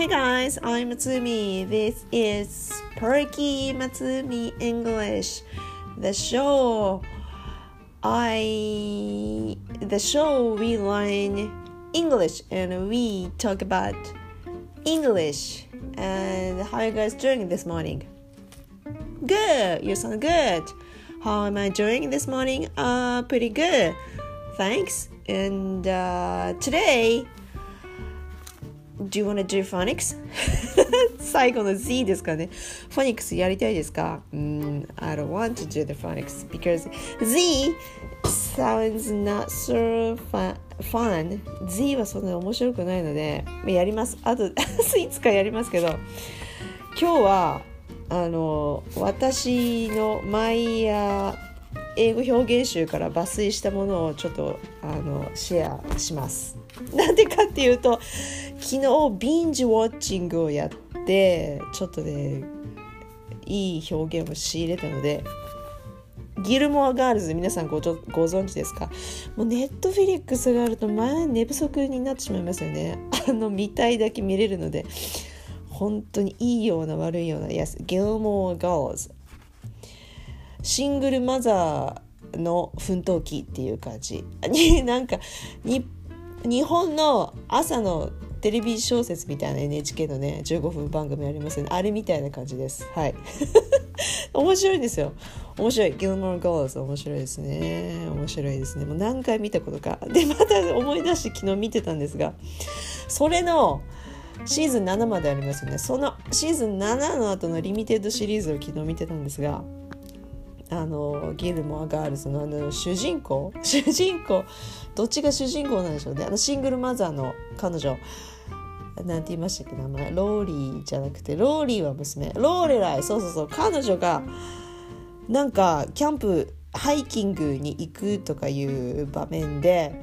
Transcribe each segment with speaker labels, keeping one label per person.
Speaker 1: Hey guys, I'm Matsumi. This is Perky Matsumi English, the show. I the show we learn English and we talk about English. And how are you guys doing this morning? Good. You sound good. How am I doing this morning? Uh, pretty good. Thanks. And uh, today, do you want to do phonics? 最後の Z ですかね。フォニックスやりたいですか？うん、I don't want to do the phonics because Z sounds not so fun. fun. Z はそんなに面白くないので、やります。あと、いつかやりますけど、今日は、あの、私のマイヤー、英語表現集から抜粋したものをちょっとあのシェアします。なんでかっていうと昨日ビンジウォッチングをやってちょっとねいい表現を仕入れたのでギルモアガールズ皆さんごご存知ですか？もうネットフィリックスがあると前寝不足になってしまいますよね。あの見たいだけ見れるので本当にいいような悪いような Yes ギルモアガールズシングルマザーの奮闘記っていう感じ。に なんか日日本の朝のテレビ小説みたいな NHK のね15分番組ありますよね。あれみたいな感じです。はい。面白いんですよ。面白い。ギルモア・ガールズ面白いですね。面白いですね。もう何回見たことか。でまた思い出して昨日見てたんですがそれのシーズン7までありますよね。そのシーズン7の後のリミテッドシリーズを昨日見てたんですがあのギルモア・ガールズのあの主人公？主人公？どっちが主人公なんでしょうね。あのシングルマザーの彼女。なんて言いましたっけ名前？ローリーじゃなくてローリーは娘。ローレライ。そうそうそう。彼女がなんかキャンプハイキングに行くとかいう場面で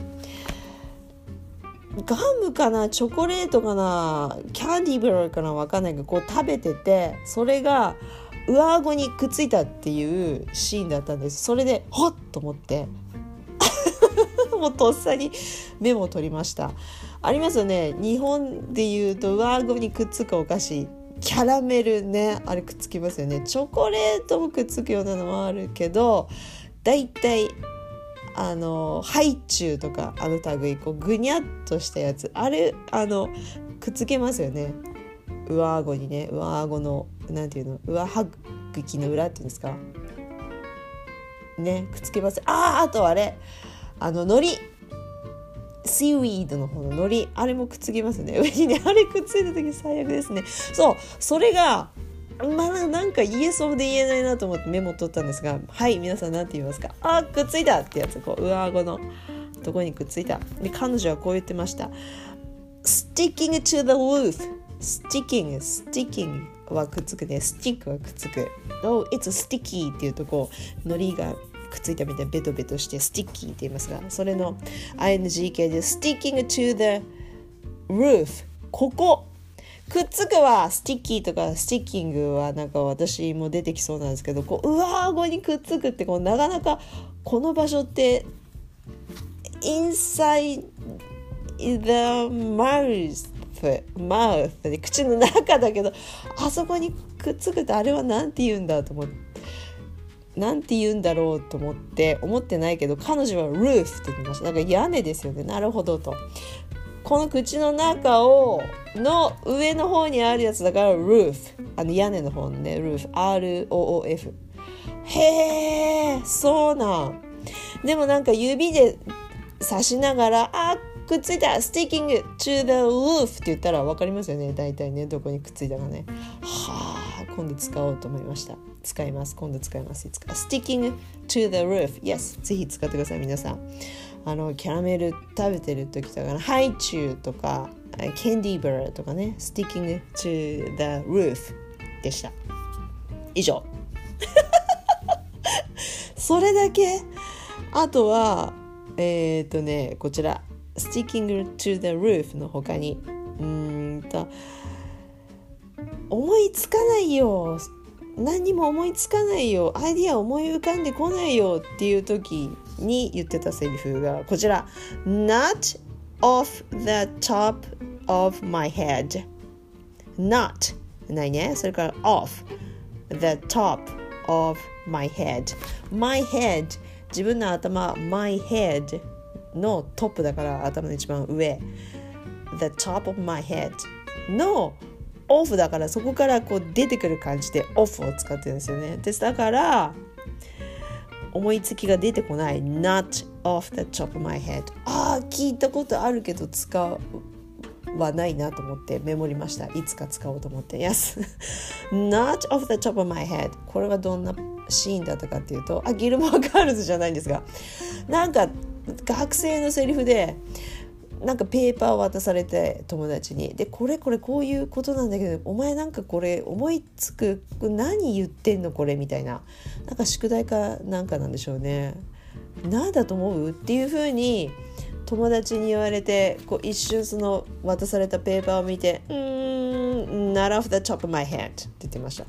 Speaker 1: ガムかな？チョコレートかな？ candy bar かな？分かんないけどこう食べててそれが上顎にくっついたっていうシーンだったんです。それでほっと思って。もうとっさにメモを取りました。ありますよね。日本でいうと上顎にくっつくお菓子。キャラメルね。あれくっつきますよね。チョコレートもくっつくようなのもあるけどだいたいあのハイチュウとかあの類こうぐにゃっとしたやつ。あれあのくっつけますよね。上顎にね上顎のなんていうの上歯茎の裏っていうんですか？ねくっつけます。あああとあれあの海苔シーウィードの方の海苔あれもくっつきますね。上にねあれくっついた時最悪ですね。そうそれがまあなんか言えそうで言えないなと思ってメモ取ったんですがはい皆さん何て言いますか？あくっついたってやつこう上顎のとこにくっついた。で彼女はこう言ってました。Sticking to the roof sticking sticking はくっつくね。スティックはくっつく。Oh it's sticky っていうとこう海苔がくっついたみたいにベトベトして sticky って言いますがそれの ing 形で sticking to the roof ここ。くっつくは sticky とか sticking はなんか私も出てきそうなんですけどこう上顎にくっつくってこうなかなかこの場所って inside the mouth mouth で口の中だけどあそこにくっつくとあれは何て言うんだと思って何て言うんだろうと思って思ってないけど彼女は roof って言ってました。だか屋根ですよね。なるほどと。この口の中をの上の方にあるやつだから roof あの屋根の方のね roof R-O-O-F へえそうなん。でもなんか指で刺しながらあくっついた sticking to the roof って言ったら分かりますよね。大体ねどこにくっついたかね。はあ今度使おうと思いました。使います。今度使います。いつか。sticking to the roof yes ぜひ使ってください皆さん。あのキャラメル食べてる時とかハイチュウとかキャンディーバーとかね。sticking to the roof でした。以上。それだけ？あとはえっ、ー、とねこちら。Sticking to the roof の他にうんと思いつかないよ何にも思いつかないよアイディア思い浮かんでこないよっていう時に言ってたセリフがこちら Not off the top of my head not ないね。それから off the top of my head my head 自分の頭 my head のトップだから頭の一番上。The top of my head のオフだからそこからこう出てくる感じでオフを使ってるんですよね。ですだから思いつきが出てこない。Not off the top of my head ああ聞いたことあるけど使うはないなと思ってメモりました。いつか使おうと思って。Yes not off the top of my head これはどんなシーンだったかっていうとあギルモアガールズじゃないんですが。なんか学生のセリフでなんかペーパーを渡されて友達に。でこれこれこういうことなんだけどお前なんかこれ思いつく何言ってんの？これみたいな。なんか宿題かなんかなんでしょうね。何だと思う？っていうふうに友達に言われてこう一瞬その渡されたペーパーを見て「うん not off the top of my head」って言ってました。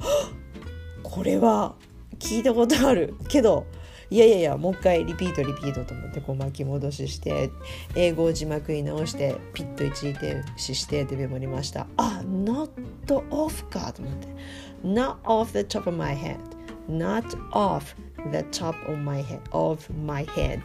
Speaker 1: これは聞いたことある。けどいやいやいやもう一回リピートリピートと思ってこう巻き戻しして英語を字幕に直してピッと一時停止してでメモりましたあ not off かと思って not off the top of my head not off the top of my head of my head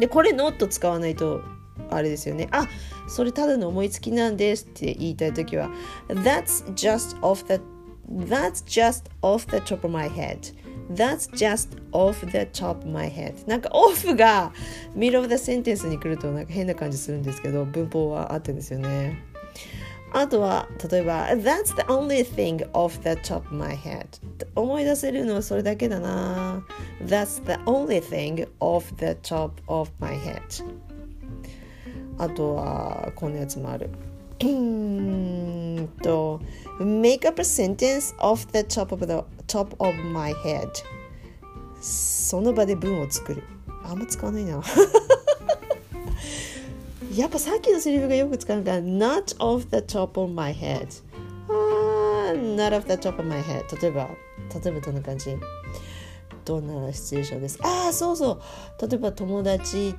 Speaker 1: でこれ not 使わないとあれですよねあそれただの思いつきなんですって言いたい時は That's just off the That's just off the top of my head That's just off the top of my head なんか off が middle of the sentence に来るとなんか変な感じするんですけど文法は合ってるんですよねあとは例えば That's the only thing off the top of my head 思い出せるのはそれだけだな That's the only thing off the top of my head あとはこんなやつもあるうんと Make up a sentence off the top of the top of my head その場で文を作るあんま使わないなやっぱさっきのセリフがよく使うから not off the top of my head あ not off the top of my head 例えば例えばどんな感じどんなシチュエーションですああそうそう例えば友達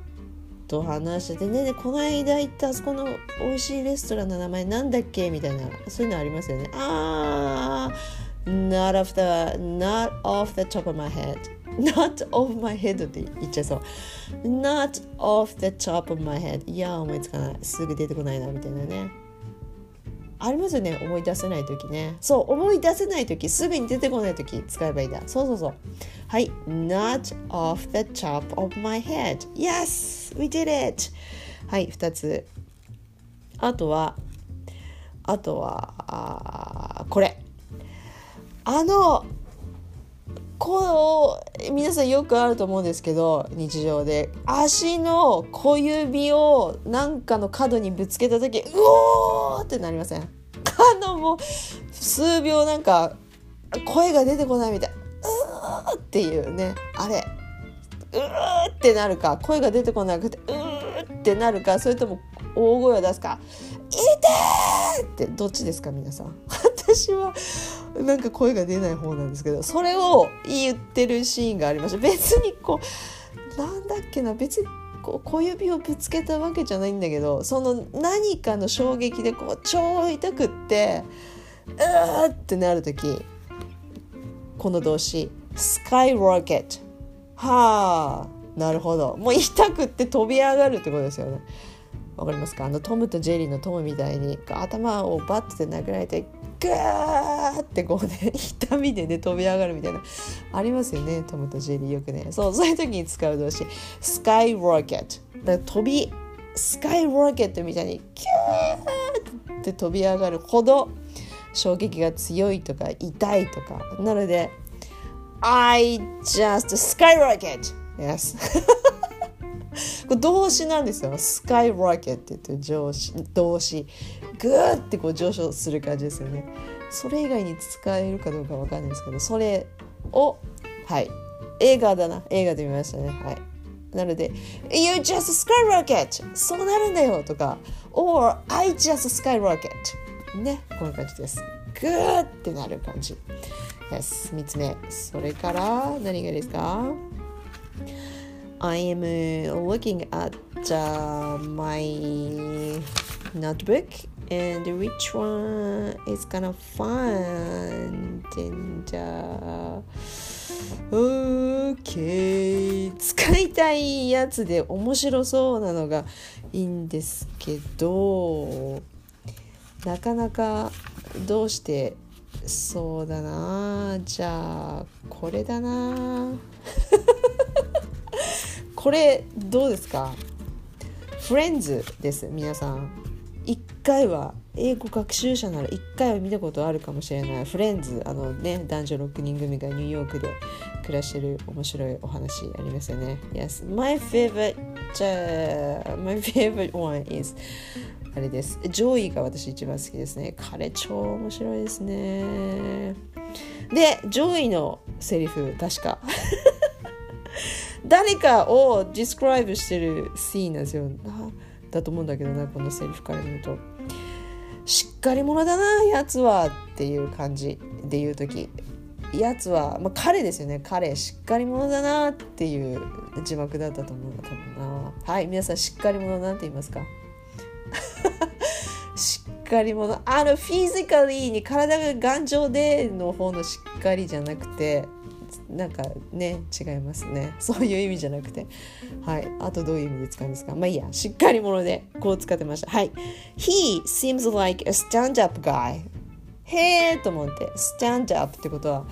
Speaker 1: と話しててね。ねこの間行ったあそこの美味しいレストランの名前なんだっけ？みたいなそういうのありますよね。ああ not off the not off the top of my head. Not off my head って言っちゃいそう。Not off the top of my head. いや思いつかない。すぐ出てこないなみたいなね。ありますよね。思い出せない時ね。そう思い出せない時すぐに出てこない時使えばいいんだ。そうそうそう。はい。Not off the top of my head. Yes! We did it! はい。2つ。あとはあとはあこれ。あのこう皆さんよくあると思うんですけど日常で。足の小指をなんかの角にぶつけた時うおーってなりません？あのもう数秒なんか声が出てこないみたい。うーっていうね。あれ。うーってなるか声が出てこなくてうーってなるかそれとも大声を出すか「いて!」ってどっちですか皆さん？私はなんか声が出ない方なんですけどそれを言ってるシーンがありました別にこうなんだっけな別にこう小指をぶつけたわけじゃないんだけどその何かの衝撃でこう超痛くってうーってなる時この動詞スカイロケットはあなるほど。もう痛くって飛び上がるってことですよね。わかりますか？あのトムとジェリーのトムみたいに頭をバッて殴られてグーってこうね痛みでね飛び上がるみたいな。ありますよねトムとジェリーよくね。そうそういう時に使う動詞。スカイロケット。だから飛びスカイロケットみたいにキューって飛び上がるほど衝撃が強いとか痛いとか。なので I just skyrocket! Yes. これ動詞なんですよ。スカイロケットって言って動詞動詞グーってこう上昇する感じですよね。それ以外に使えるかどうかわかんないですけどそれをはい映画だな映画で見ましたね。はいなので「You just skyrocket! そうなるんだよ」とか「or I just skyrocket」ねこんな感じです。グーってなる感じ。Yes 3つ目それから何がですか？I am looking at uh, my notebook and which one is kind of fun and uh, okay 使いたいやつで面白そうなのがいいんですけどなかなかどうしてそうだなじゃあこれだなこれどうですか？フレンズです皆さん。一回は英語学習者なら一回は見たことあるかもしれない。フレンズあのね男女6人組がニューヨークで暮らしてる面白いお話ありますよね。Yes my favorite、uh, my favorite one is あれです。上位が私一番好きですね。彼超面白いですね。で上位のセリフ確か。誰かを describe してるシーンなんですよだと思うんだけどなこのセリフから見ると。しっかり者だなやつはっていう感じで言う時やつは、まあ、彼ですよね。彼しっかり者だなっていう字幕だったと思う多分な。はい皆さんしっかり者なんて言いますか？しっかり者。あのフィジカリーに体が頑丈での方のしっかりじゃなくてなんかね違いますね。そういう意味じゃなくて。はい。あとどういう意味で使うんですか？まあいいや。しっかり者でこう使ってました。はい。He seems like a stand-up guy へえと思って。stand up ってことは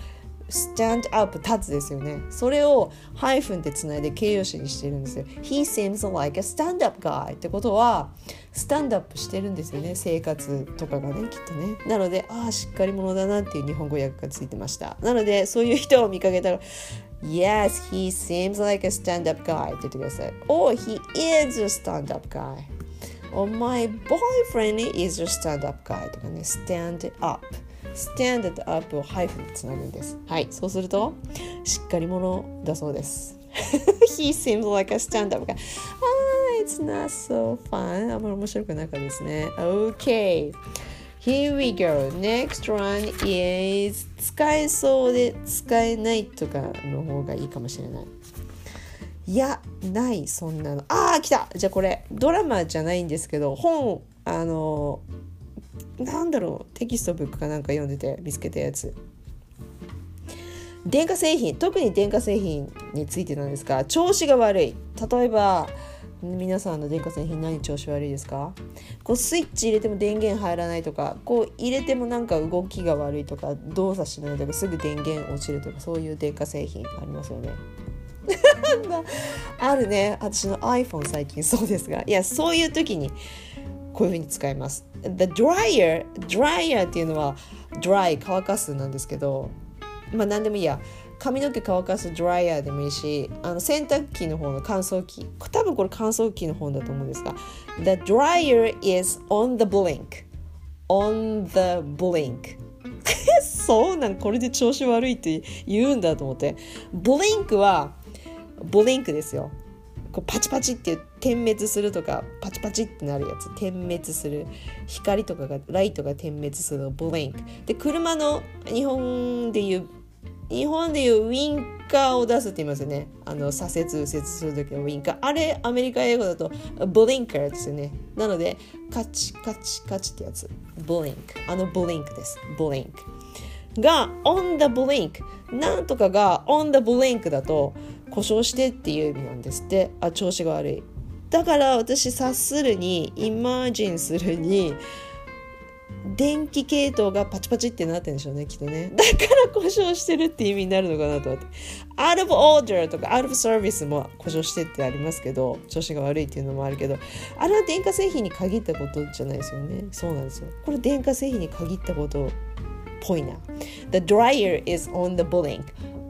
Speaker 1: stand up 立つですよね。それをハイフンってつないで形容詞にしてるんですよ。He seems like a stand up guy ってことはスタンドアップしてるんですよね。生活とかがねきっとね。なのでああしっかり者だなっていう日本語訳がついてました。なのでそういう人を見かけたら Yes, he seems like a stand-up guy って言ってください。Or he is a stand-up guy. Or my boyfriend is a stand-up guy とかね。Stand up. Stand up をハイフンでつなぐんですはいそうするとしっかり者だそうです He seems like a stand-up guy it's not so fun あんまり面白くなかったですね Okay. Here we go. Next one is 使えそうで使えないとかの方がいいかもしれない。いや、ない、そんなの。ああ、来たじゃあこれ、ドラマじゃないんですけど、本、あの、なんだろう、 textbook かなんか読んでて見つけたやつ。電化製品、特に電化製品についてなんですが、調子が悪い。例えば、皆さんの電化製品何調子悪いですか？こうスイッチ入れても電源入らないとかこう入れてもなんか動きが悪いとか動作しないとかすぐ電源落ちるとかそういう電化製品ありますよね あるね私の iPhone 最近そうですがいやそういう時にこういうふうに使います。The dryer dryer っていうのは dry 乾かすなんですけどまあ何でもいいや。髪の毛乾かすドライヤーでもいいしあの洗濯機の方の乾燥機。多分これ乾燥機の方だと思うんですが The dryer is on the blink. On the blink. そうなんこれで調子悪いって言うんだと思って。ブリンクはブリンクですよ。こうパチパチって点滅するとかパチパチってなるやつ点滅する光とかがライトが点滅するブリンクで車の日本でいう日本でいうウィンカーを出すって言いますよね。あの左折右折する時のウィンカー。あれ、アメリカ英語だとブリンカーですよね。なので、カチカチカチってやつ。ブリンク。あのブリンクです。ブリンク。が、on the blink。なんとかが on the blink だと故障してっていう意味なんですって。あ、調子が悪い。だから私、察するに、イマージンするに、電気系統がパチパチってなってるんでしょうねきっとね。だから故障してるって意味になるのかなと思って。Out of order とか out of service も故障してってありますけど調子が悪いっていうのもあるけど。あれは電化製品に限ったことじゃないですよね。そうなんですよ。これ電化製品に限ったことっぽいな。The dryer is on the blink.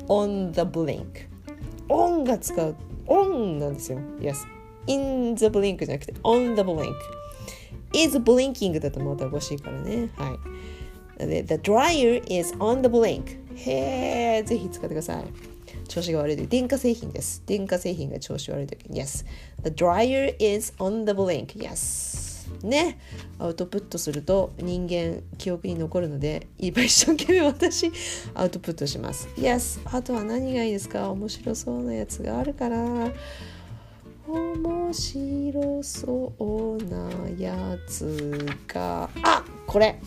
Speaker 1: On the blink. On が使う on なんですよ Yes in the blink じゃなくて on the blink is blinking だとまたおかしいからね。はい。で、The dryer is on the blink. へえ、ぜひ使ってください。調子が悪い時、電化製品です。電化製品が調子悪い時。Yes. The dryer is on the blink. Yes. ね、アウトプットすると人間記憶に残るので今一生懸命私アウトプットします。Yes. あとは何がいいですか？面白そうなやつがあるから。面白そうなやつがあこれ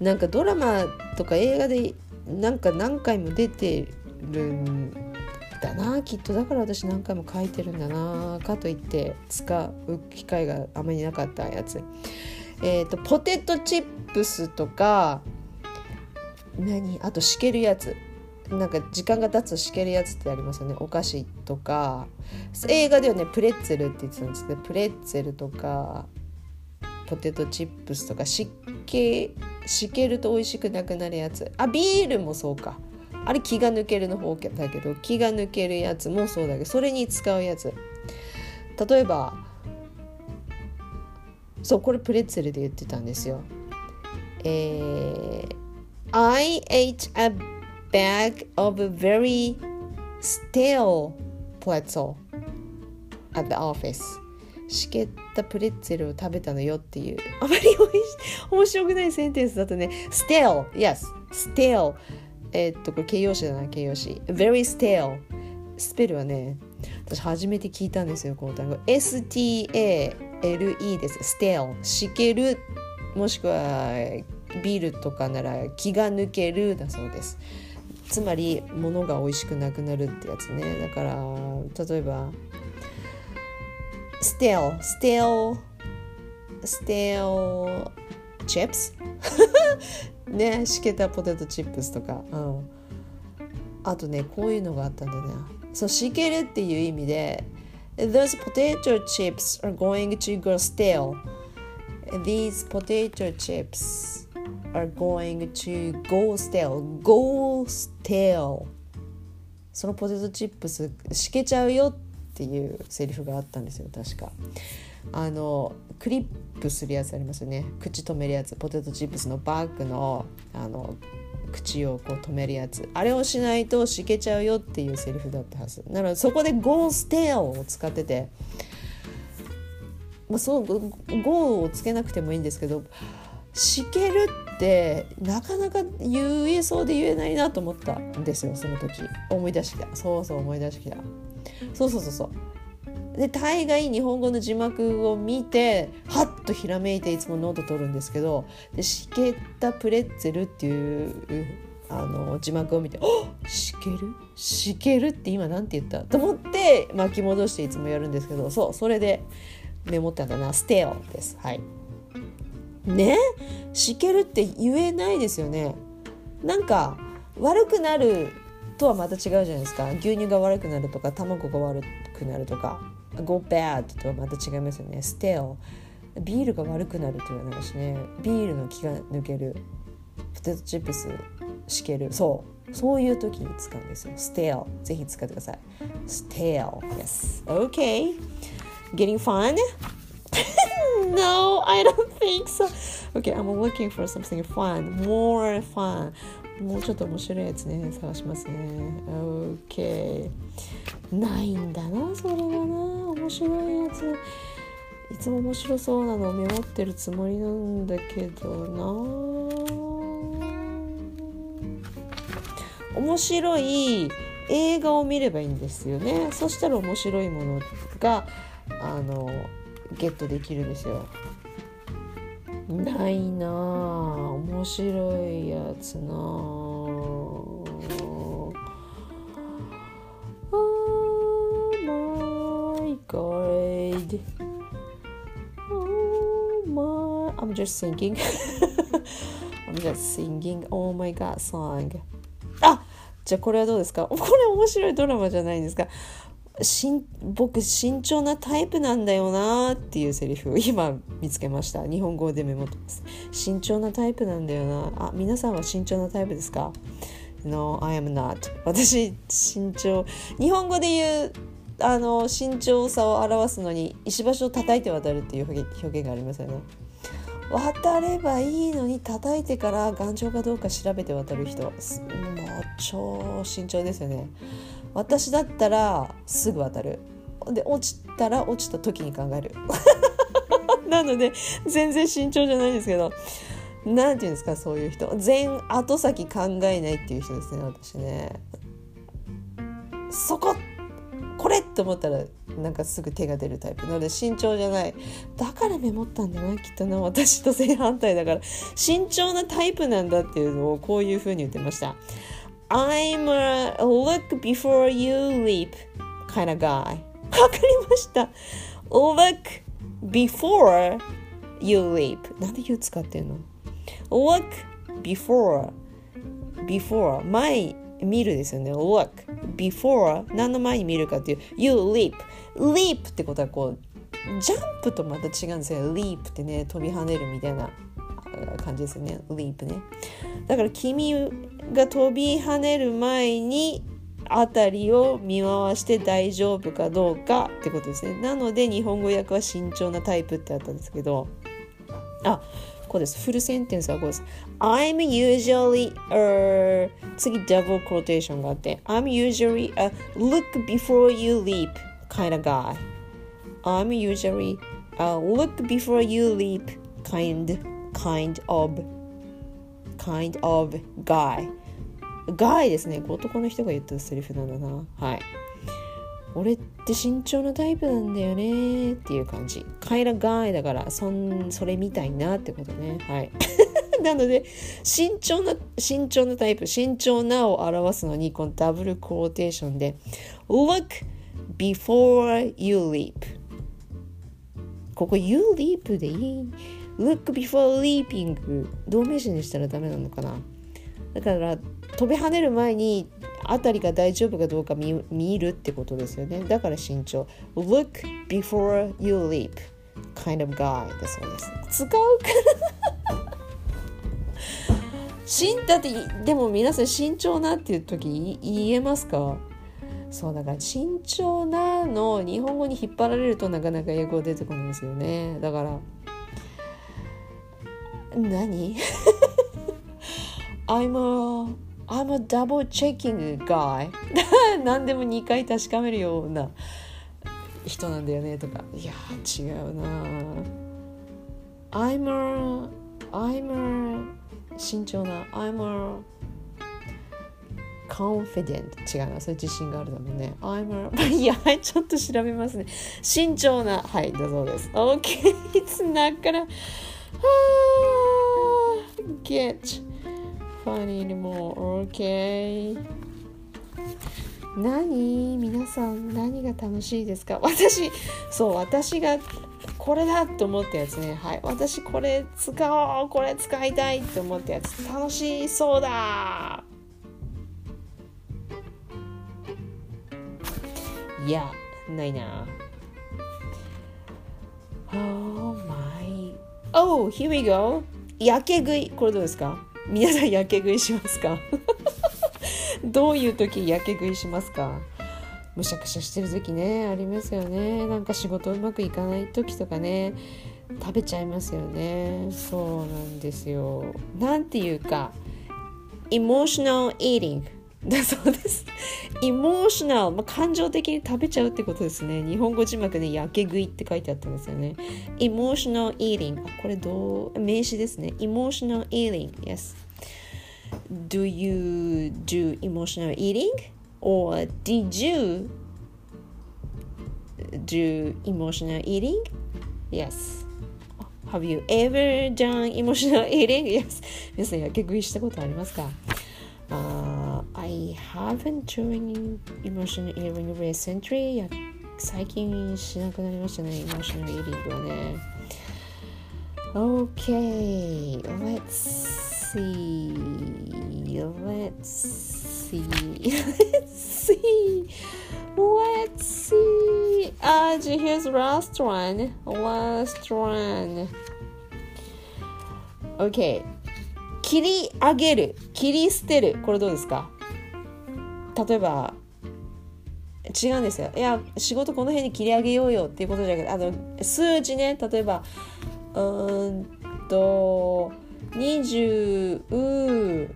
Speaker 1: なんかドラマとか映画でなんか何回も出てるんだなきっと。だから私何回も書いてるんだなかといって使う機会があまりなかったやつ。えっ、ー、とポテトチップスとか何？あとしけるやつ。なんか時間が経つとしけるやつってありますよね。お菓子とか。映画ではねプレッツェルって言ってたんですけどプレッツェルとかポテトチップスとか。湿気しけると美味しくなくなるやつ。あビールもそうか。あれ気が抜けるの方だけど気が抜けるやつもそうだけどそれに使うやつ。例えばそうこれプレッツェルで言ってたんですよ。えー、I ate a bag of very stale pretzel at the office. しけったプレッツェルを食べたのよっていう。あまりおいし面白くないセンテンスだとね。Stale yes stale えー、っとこれ形容詞だな形容詞。very stale スペルはね私初めて聞いたんですよこの単語。S-T-A-L-E です。stale しける。もしくはビールとかなら気が抜けるだそうです。つまり物が美味しくなくなるってやつね。だから例えば stale stale stale chips ねしけたポテトチップスとか、うん、あとねこういうのがあったんだよね。そうしけるっていう意味で Those potato chips are going to go stale. These potato chips are going to go stale. Go stale. そのポテトチップスしけちゃうよっていうセリフがあったんですよ確か。あのクリップするやつありますよね。口止めるやつ。ポテトチップスのバッグのあの口をこう止めるやつ。あれをしないとしけちゃうよっていうセリフだったはず。なのでそこで Go stale を使ってて。まあそう Go をつけなくてもいいんですけどしけるってなかなか言えそうで言えないなと思ったんですよその時。思い出して。きたそうそう思い出してきた。そうそうそうそう。で大概日本語の字幕を見てはっとひらめいていつもノート取るんですけどでしけったプレッツェルっていうあの字幕を見て「しける？しけるって今何て言った?」と思って巻き戻していつもやるんですけどそうそれでメモったんだな「ステオ」です。はい。ね？しけるって言えないですよね。なんか悪くなるとはまた違うじゃないですか。牛乳が悪くなるとか卵が悪くなるとか。Go bad とはまた違いますよね still ビールが悪くなるって言わないしねビールの気が抜けるポテトチップスしけるそうそういう時に使うんですよ stale ぜひ使ってください stale yes okay getting fun no, I don't think so. Okay, I'm looking for something fun, more fun. もうちょっと面白いやつね、探しますね。OK ないんだな、それがな。面白いやつ。いつも面白そうなのをメモってるつもりなんだけどな。面白い映画を見ればいいんですよね。そしたら面白いものがあのゲットできるんですよないなあ面白いやつなあ Oh my god Oh my I'm just singing I'm just singing Oh my god song あじゃあこれはどうですかこれ面白いドラマじゃないですかしん僕慎重なタイプなんだよなっていうセリフを今見つけました。日本語でメモってます。慎重なタイプなんだよな。あ皆さんは慎重なタイプですか？No, I am not. 私慎重。日本語で言うあの慎重さを表すのに石橋を叩いて渡るっていう表現がありますよね。渡ればいいのに叩いてから頑丈かどうか調べて渡る人。もう超慎重ですよね。私だったらすぐ渡る。で落ちたら落ちた時に考える。なので全然慎重じゃないんですけど何て言うんですかそういう人。全後先考えないっていう人ですね私ね。そここれと思ったらなんかすぐ手が出るタイプ。なので慎重じゃない。だからメモったんだなきっとな。私と正反対だから。慎重なタイプなんだっていうのをこういうふうに言ってました I'm a look before you leap kind of guy わかりました look before you leap なんで you 使ってんの look before before 前見るですよね look before 何の前に見るかっていう you leap leap ってことはこうジャンプとまた違うんですよ leap ってね飛び跳ねるみたいな感じですね。リープね。だから君が飛び跳ねる前にあたりを見回して大丈夫かどうかってことですね。なので日本語訳は慎重なタイプってあったんですけど。あこうです。フルセンテンスはこうです。I'm usually a、次ダブルコーテーションがあって。I'm usually a look before you leap kind of guy. I'm usually a look before you leap kind of guy. Kind of kind of guy guy ですね男の人が言ったセリフなんだなはい俺って慎重なタイプなんだよねっていう感じ。カイラガイだからそんそれみたいなってことね。はい。なので慎重な慎重なタイプ慎重なを表すのにこのダブルクォーテーションで Look before you leap ここ you leap でいい？Look before leaping. 同名詞にしたらダメなのかな？だから飛び跳ねる前に辺りが大丈夫かどうか見見るってことですよね。だから慎重。Look before you leap. Kind of guy. だそうです。使うから しんだってでも皆さん慎重なっていう時言えますか？そうだから慎重なの日本語に引っ張られるとなかなか英語出てこないですよね。だから何？I'm a I'm a double checking guy. 何でも2回確かめるような人なんだよねとか。いや違うな I'm a I'm a 慎重な。I'm a confident 違うな。それ自信があるだもんね。I'm a いやちょっと調べますね。慎重な。はいだそうです。OK it's not gonna get funny anymore. Okay? 何？皆さん何が楽しいですか？私そう私がこれだと思ったやつね。はい。私これ使おうこれ使いたいって思ったやつ。楽しそうだ。いやないな。Oh here we go. 焼け食い。これどうですか？皆さんやけ食いしますか？どういう時やけ食いしますか？むしゃくしゃしてる時ね。ありますよね。なんか仕事うまくいかない時とかね。食べちゃいますよね。そうなんですよ。なんていうか emotional eating だ そうです。エモーショナル、まあ、感情的に食べちゃうってことですね。日本語字幕ねやけ食いって書いてあったんですよね。エモーショナルイーリングこれどう名詞ですね。エモーショナルイーリング yes do you do emotional eating? Or did you do emotional eating? Yes. Have you ever done emotional eating? Yes. 皆さんやけ食いしたことありますか？I haven't during emotional eating recently や最近しなくなりましたね emotional eating はね Okay let's see let's see let's see let's see ah here's last one last one okay 切り上げる切り捨てるこれどうですか 例えば違うんですよ。いや仕事この辺に切り上げようよっていうことじゃなくてあの数字ね。例えばうんと20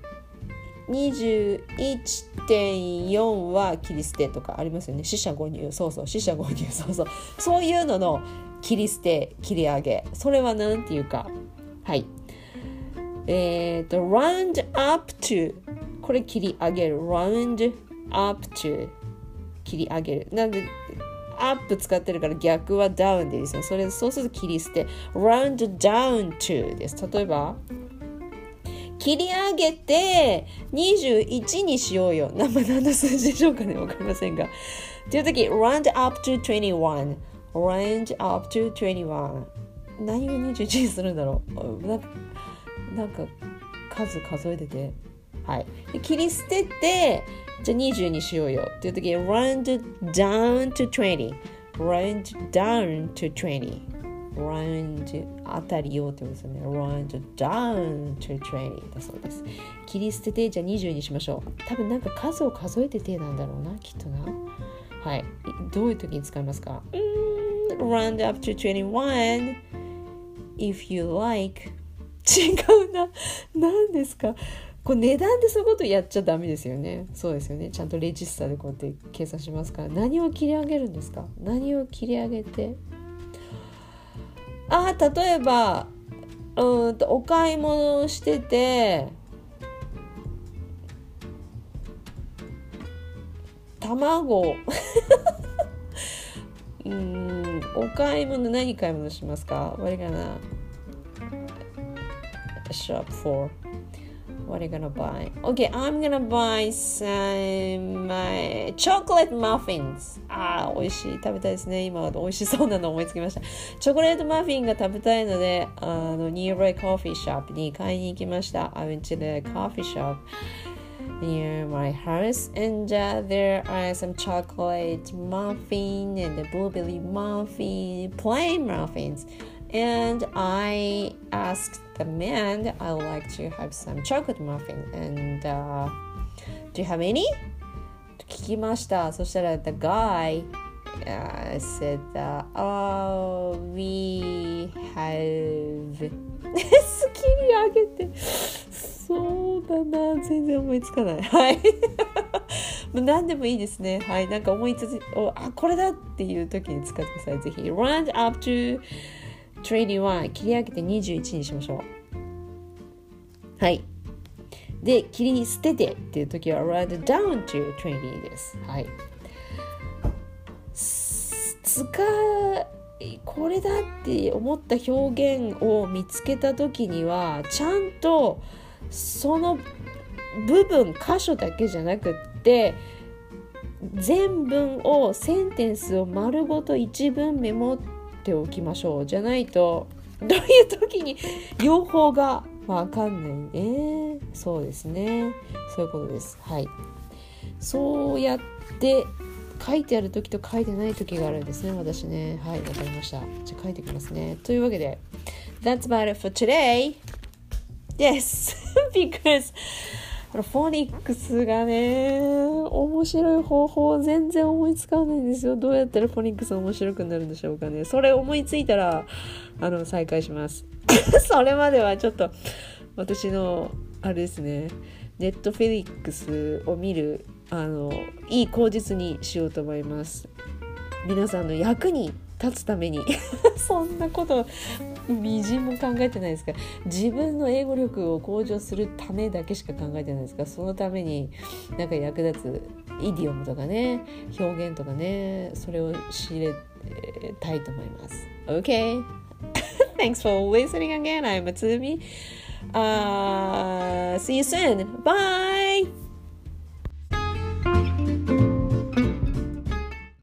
Speaker 1: 21.4は切り捨てとかありますよね。死者誤入そうそう死者誤入そうそう。そういうのの切り捨て切り上げ。それは何ていうか。はい。えっ、ー、と round up to これ切り上げる。round up to 切り上げるなんでアップ使ってるから逆はダウンでいいですよそれそうすると切り捨て round down to です例えば切り上げて21にしようよ。何の数字でしょうかねわかりませんが。という時、round up to 21。round up to 21。何を21にするんだろう、なんか数数えてて。はい。で切り捨てて、じゃあ20にしようよ。という時に、round down to 20。round down to 20。round あたりよってことですよね。round down to 20だそうです。切り捨てて、じゃあ20にしましょう。多分なんか数を数えててなんだろうな、きっとな。はい。どういう時に使いますか、?round up to 21 if you like 違うな。何ですか？これ値段でそういうことやっちゃダメですよね。そうですよね。ちゃんとレジスタでこうやって計算しますから。何を切り上げるんですか？何を切り上げて？あ例えばうんとお買い物をしてて卵 うんお買い物何買い物しますか？What are you gonna shop for? What are you gonna buy? Okay, I'm gonna buy some my chocolate muffins. ああ、美味しい。食べたいですね。今、美味しそうなの思いつきました。チョコレートマフィンが食べたいので、あの、nearby coffee shop に買いに行きました。I went to the coffee shop near my house and uh, there are some chocolate muffin and the blueberry muffin, plain muffins. And I asked the man, I would like to have some chocolate muffin. And uh, do you have any? と聞きました。そしたら the guy uh, said, uh, oh, we have スキリ上げてそうだな全然思いつかないはい何でもいいですねはいなんか思いつつあこれだっていう時に使ってくださいぜひ run up to 21切り上げて21にしましょう。はい。で切り捨ててっていう時は round down to 20です。はい。使これだって思った表現を見つけた時にはちゃんとその部分箇所だけじゃなくって全文をセンテンスを丸ごと一文メモってておきましょう。じゃないとどういう時に用法がわかんないね。そうですね。そういうことです。はい。そうやって書いてある時と書いてない時があるんですね私ね。はいわかりました。じゃあ書いてきますね。というわけで That's about it for today. Yes because フォニックスがね、面白い方法全然思いつかないんですよ。どうやったらフォニックス面白くなるんでしょうかね。それ思いついたら、あの、再開します。それまではちょっと、私の、あれですね、ネットフェリックスを見る、あの、いい口実にしようと思います。皆さんの役に立つために そんなことみじんも考えてないですか？自分の英語力を向上するためだけしか考えてないですか？そのためになんか役立つイディオムとかね表現とかねそれを仕入れたいと思います。OK Thanks for listening again. I'm Matsumi. Uh, see you soon. Bye!